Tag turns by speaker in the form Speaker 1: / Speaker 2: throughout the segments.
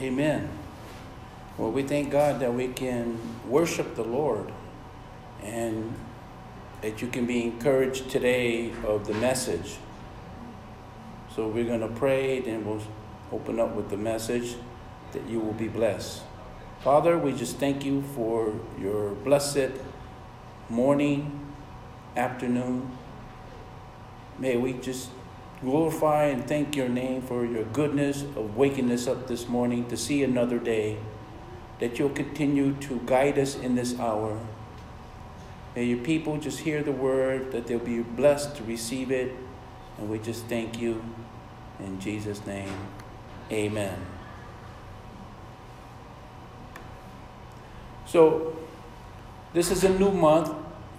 Speaker 1: Amen. Well, we thank God that we can worship the Lord and that you can be encouraged today of the message. So we're going to pray, then we'll open up with the message that you will be blessed. Father, we just thank you for your blessed morning, afternoon. May we just glorify and thank your name for your goodness of waking us up this morning to see another day, that you'll continue to guide us in this hour. May your people just hear the word, that they'll be blessed to receive it, and we just thank you in Jesus' name. Amen. So, this is a new month,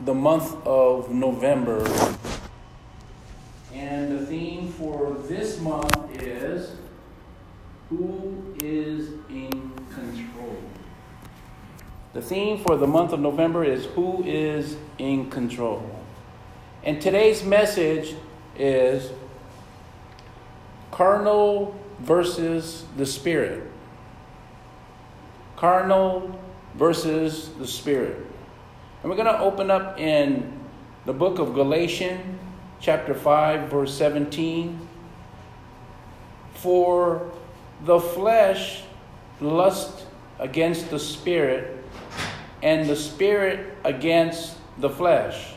Speaker 1: the month of November. And the theme for this month is Who is in control? The theme for the month of November is Who is in control? And today's message is Carnal versus the Spirit. Carnal versus the Spirit. And we're going to open up in the book of Galatians chapter 5, verse 17. For the flesh lust against the spirit, and the spirit against the flesh.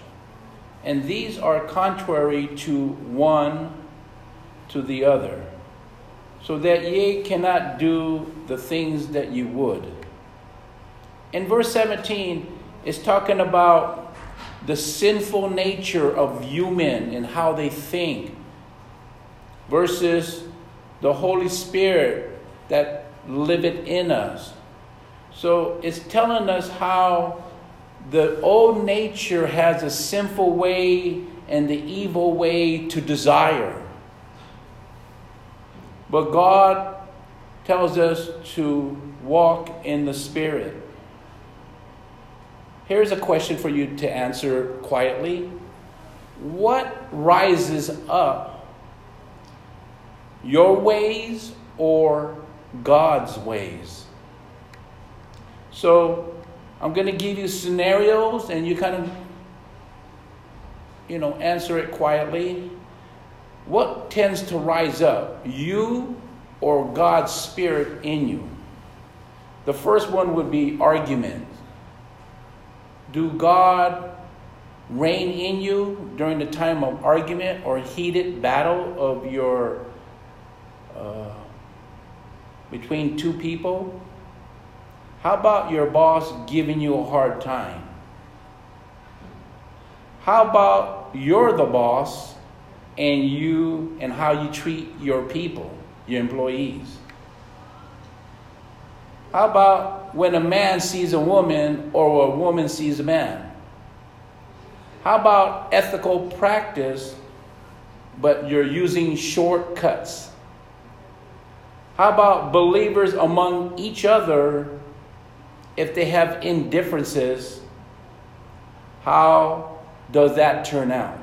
Speaker 1: And these are contrary to one to the other, so that ye cannot do the things that you would. In verse 17, it's talking about the sinful nature of human and how they think versus the Holy Spirit that liveth in us. So it's telling us how the old nature has a sinful way and the evil way to desire. But God tells us to walk in the Spirit. Here's a question for you to answer quietly What rises up, your ways or God's ways? So, I'm going to give you scenarios and you kind of, you know, answer it quietly. What tends to rise up, you or God's Spirit in you? The first one would be argument. Do God reign in you during the time of argument or heated battle of your uh, between two people? How about your boss giving you a hard time? How about you're the boss and you and how you treat your people, your employees? How about when a man sees a woman or a woman sees a man? How about ethical practice, but you're using shortcuts? How about believers among each other if they have indifferences? How does that turn out?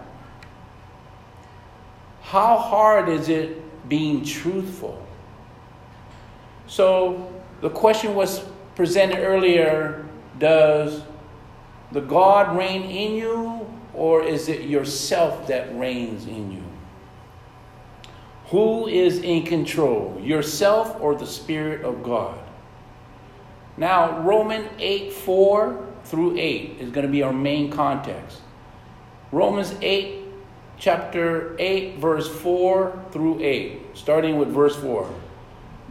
Speaker 1: How hard is it being truthful? So, the question was presented earlier Does the God reign in you, or is it yourself that reigns in you? Who is in control, yourself or the Spirit of God? Now, Romans 8 4 through 8 is going to be our main context. Romans 8, chapter 8, verse 4 through 8, starting with verse 4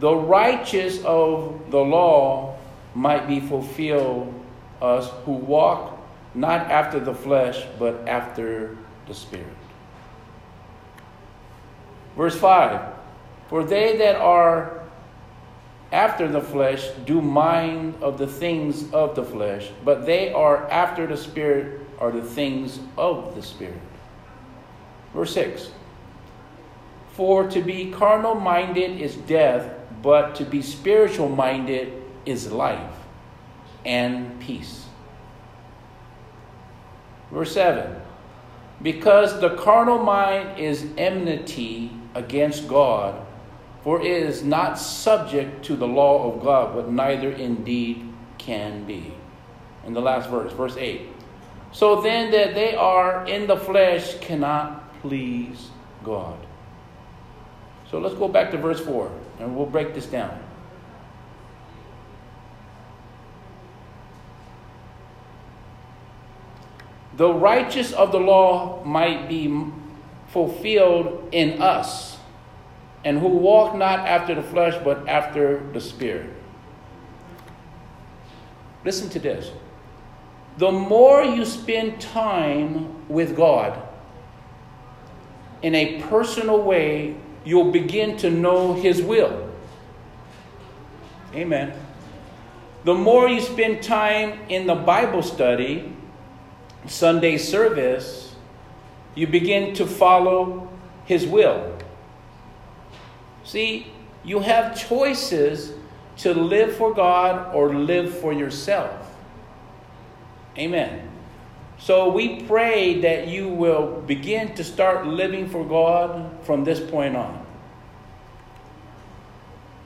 Speaker 1: the righteous of the law might be fulfilled us who walk not after the flesh, but after the Spirit. Verse 5 For they that are after the flesh do mind of the things of the flesh, but they are after the Spirit are the things of the Spirit. Verse 6 For to be carnal minded is death but to be spiritual minded is life and peace. Verse 7 Because the carnal mind is enmity against God, For it is not subject to the law of God, but neither indeed can be. In the last verse, verse 8. So then that they are in the flesh cannot please God. So let's go back to verse 4 and we'll break this down. The righteous of the law might be fulfilled in us, and who walk not after the flesh, but after the Spirit. Listen to this. The more you spend time with God in a personal way, you'll begin to know His will. Amen. The more you spend time in the Bible study, Sunday service, you begin to follow His will. See, you have choices to live for God or live for yourself. Amen. So we pray that you will begin to start living for God from this point on.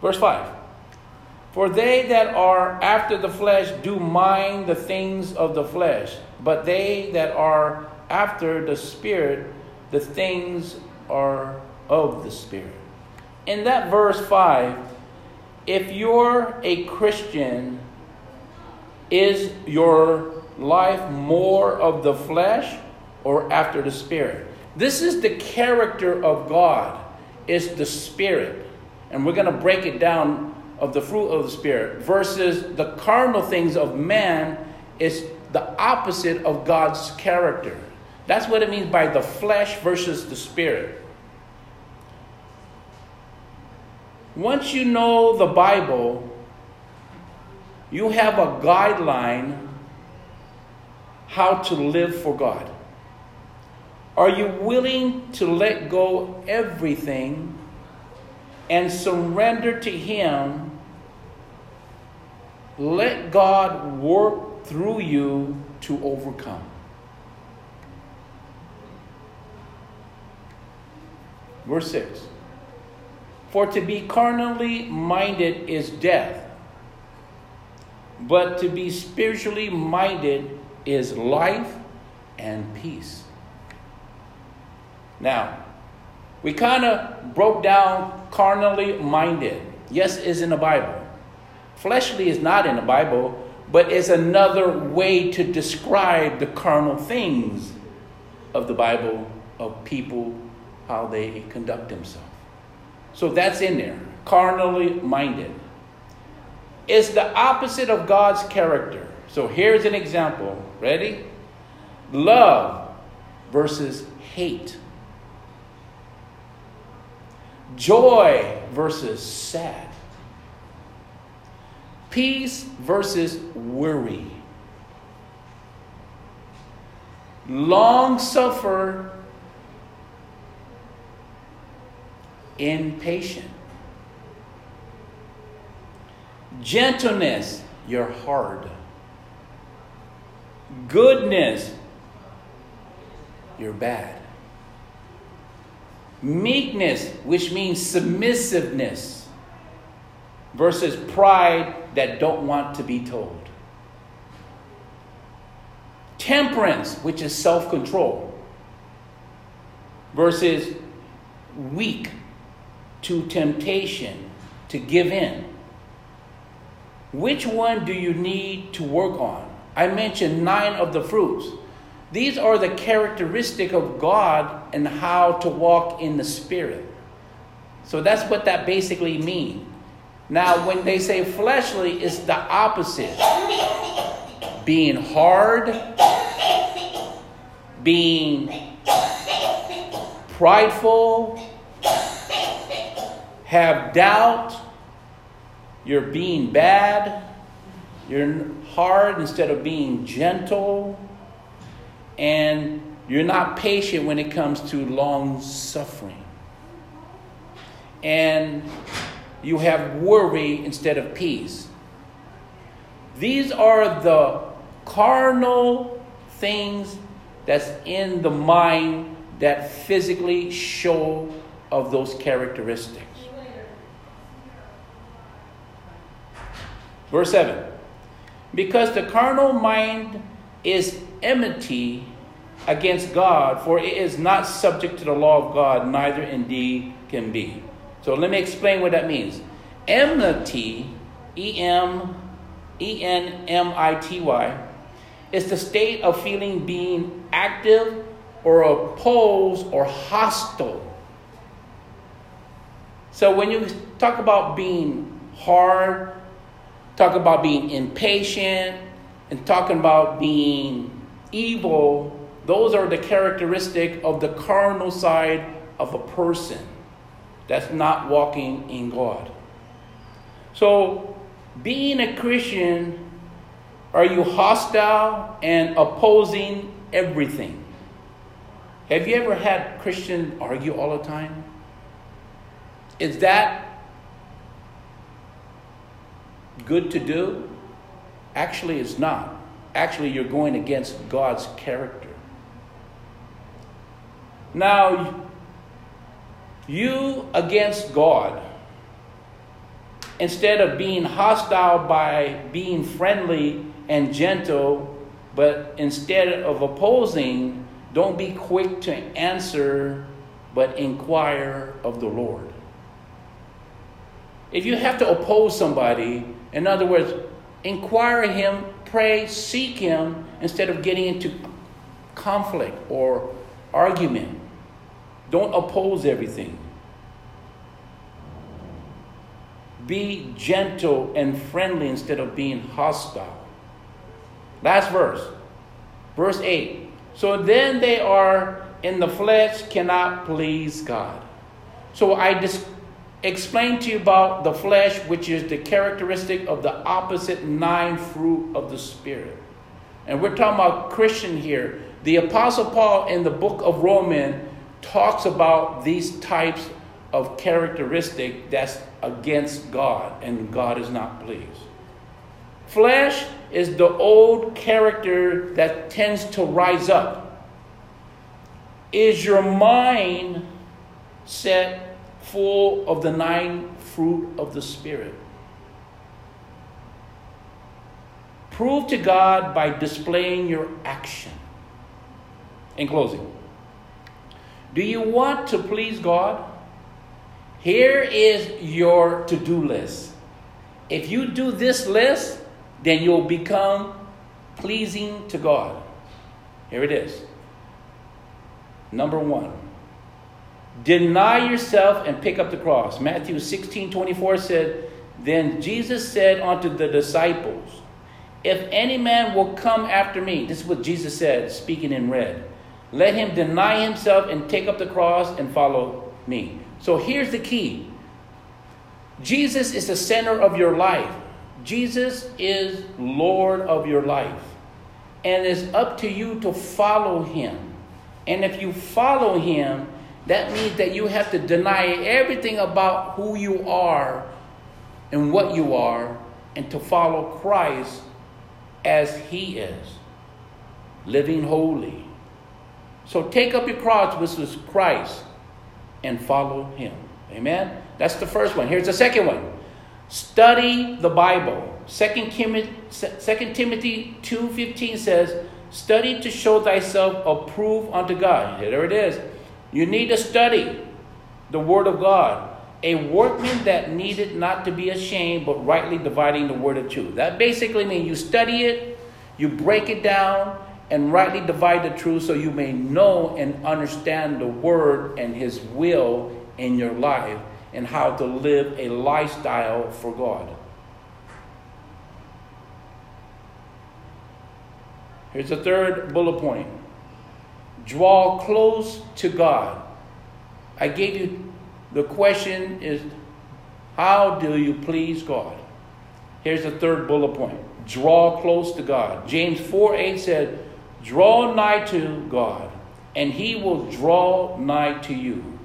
Speaker 1: Verse 5 For they that are after the flesh do mind the things of the flesh, but they that are after the Spirit, the things are of the Spirit. In that verse 5, if you're a Christian, is your life more of the flesh or after the spirit? This is the character of God, is the spirit. And we're going to break it down of the fruit of the spirit versus the carnal things of man is the opposite of God's character. That's what it means by the flesh versus the spirit. Once you know the Bible, you have a guideline how to live for God. Are you willing to let go everything and surrender to Him? Let God work through you to overcome. Verse 6 For to be carnally minded is death, but to be spiritually minded is life and peace. Now, we kind of broke down carnally minded. Yes, is in the Bible. Fleshly is not in the Bible, but it's another way to describe the carnal things of the Bible, of people, how they conduct themselves. So that's in there. Carnally minded. It's the opposite of God's character. So here's an example. Ready? Love versus hate. Joy versus sad. Peace versus worry. Long suffer, impatient. Gentleness, you're hard. Goodness, you're bad. Meekness, which means submissiveness, versus pride that don't want to be told. Temperance, which is self control, versus weak to temptation, to give in. Which one do you need to work on? I mentioned nine of the fruits. These are the characteristic of God and how to walk in the Spirit. So that's what that basically means. Now, when they say fleshly, it's the opposite being hard, being prideful, have doubt, you're being bad, you're hard instead of being gentle, and you're not patient when it comes to long suffering. And you have worry instead of peace. These are the carnal things that's in the mind that physically show of those characteristics. Verse 7 Because the carnal mind is enmity against God, for it is not subject to the law of God, neither indeed can be. So let me explain what that means. Enmity, E M E N M I T Y, is the state of feeling being active or opposed or hostile. So when you talk about being hard, talk about being impatient, and talking about being evil, those are the characteristic of the carnal side of a person that's not walking in God. So, being a Christian, are you hostile and opposing everything? Have you ever had Christians argue all the time? Is that good to do? Actually, is not. Actually, you're going against God's character. Now, you against God, instead of being hostile by being friendly and gentle, but instead of opposing, don't be quick to answer, but inquire of the Lord. If you have to oppose somebody, in other words, inquire him, pray, seek him, instead of getting into conflict or argument. Don't oppose everything. Be gentle and friendly instead of being hostile. Last verse, verse 8. So then they are in the flesh, cannot please God. So I dis- explained to you about the flesh, which is the characteristic of the opposite nine fruit of the Spirit. And we're talking about Christian here. The Apostle Paul in the book of Romans talks about these types of characteristic that's against God and God is not pleased. Flesh is the old character that tends to rise up. Is your mind set full of the nine fruit of the Spirit? Prove to God by displaying your action. In closing, do you want to please God? Here is your to do list. If you do this list, then you'll become pleasing to God. Here it is. Number one, deny yourself and pick up the cross. Matthew 16 24 said, Then Jesus said unto the disciples, If any man will come after me, this is what Jesus said, speaking in red. Let him deny himself and take up the cross and follow me. So here's the key Jesus is the center of your life, Jesus is Lord of your life. And it's up to you to follow him. And if you follow him, that means that you have to deny everything about who you are and what you are and to follow Christ as he is, living holy so take up your cross, which is Christ, and follow him. Amen? That's the first one. Here's the second one. Study the Bible. 2 Timothy, 2 Timothy 2.15 says, Study to show thyself approved unto God. There it is. You need to study the Word of God. A workman that needed not to be ashamed, but rightly dividing the Word of truth. That basically means you study it, you break it down, and rightly divide the truth so you may know and understand the word and his will in your life and how to live a lifestyle for God. Here's the third bullet point draw close to God. I gave you the question is how do you please God? Here's the third bullet point draw close to God. James 4 8 said, Draw nigh to God, and he will draw nigh to you.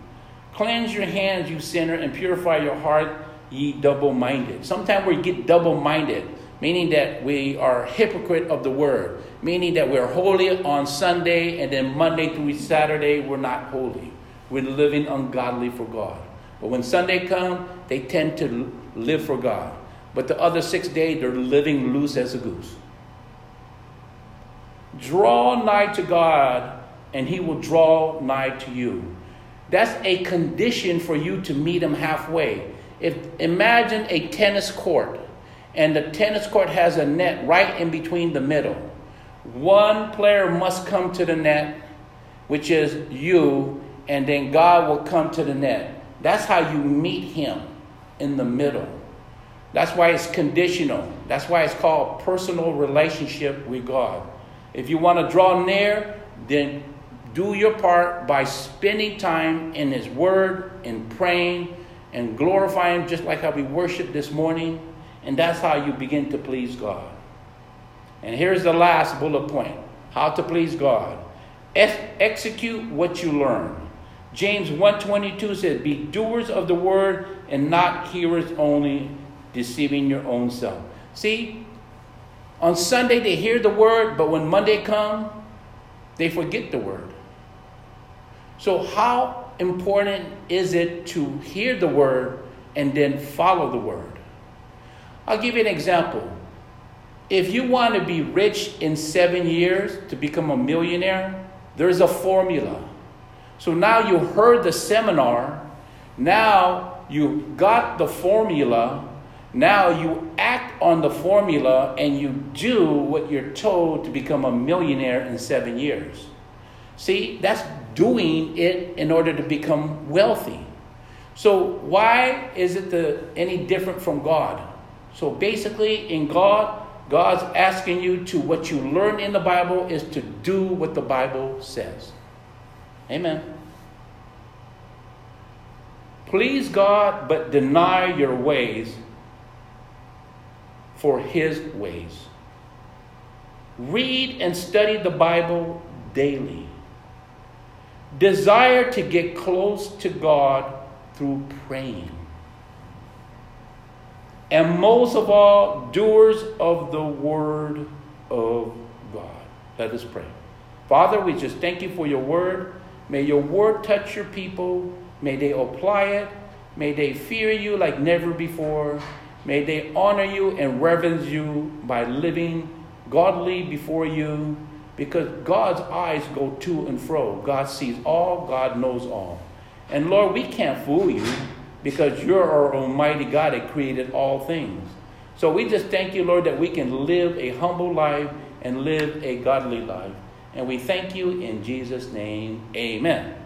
Speaker 1: Cleanse your hands, you sinner, and purify your heart, ye double minded. Sometimes we get double minded, meaning that we are hypocrite of the word, meaning that we're holy on Sunday, and then Monday through Saturday, we're not holy. We're living ungodly for God. But when Sunday comes, they tend to live for God. but the other six days they're living loose as a goose. Draw nigh to God, and He will draw nigh to you. That's a condition for you to meet Him halfway. If imagine a tennis court, and the tennis court has a net right in between the middle. One player must come to the net, which is you, and then God will come to the net. That's how you meet Him in the middle. That's why it's conditional. That's why it's called personal relationship with God. If you want to draw near, then do your part by spending time in His Word and praying and glorifying, just like how we worship this morning. And that's how you begin to please God. And here's the last bullet point how to please God. Ex- execute what you learn. James 1:22 says, "Be doers of the word and not hearers only, deceiving your own self." See, on Sunday they hear the word, but when Monday come, they forget the word. So how important is it to hear the word and then follow the word? I'll give you an example. If you want to be rich in 7 years to become a millionaire, there's a formula. So now you heard the seminar, now you got the formula, now you act on the formula and you do what you're told to become a millionaire in seven years. See, that's doing it in order to become wealthy. So, why is it the, any different from God? So, basically, in God, God's asking you to what you learn in the Bible is to do what the Bible says. Amen. Please God, but deny your ways for His ways. Read and study the Bible daily. Desire to get close to God through praying. And most of all, doers of the Word of God. Let us pray. Father, we just thank you for your Word. May your word touch your people. May they apply it. May they fear you like never before. May they honor you and reverence you by living godly before you because God's eyes go to and fro. God sees all, God knows all. And Lord, we can't fool you because you're our almighty God that created all things. So we just thank you, Lord, that we can live a humble life and live a godly life. And we thank you in Jesus' name. Amen.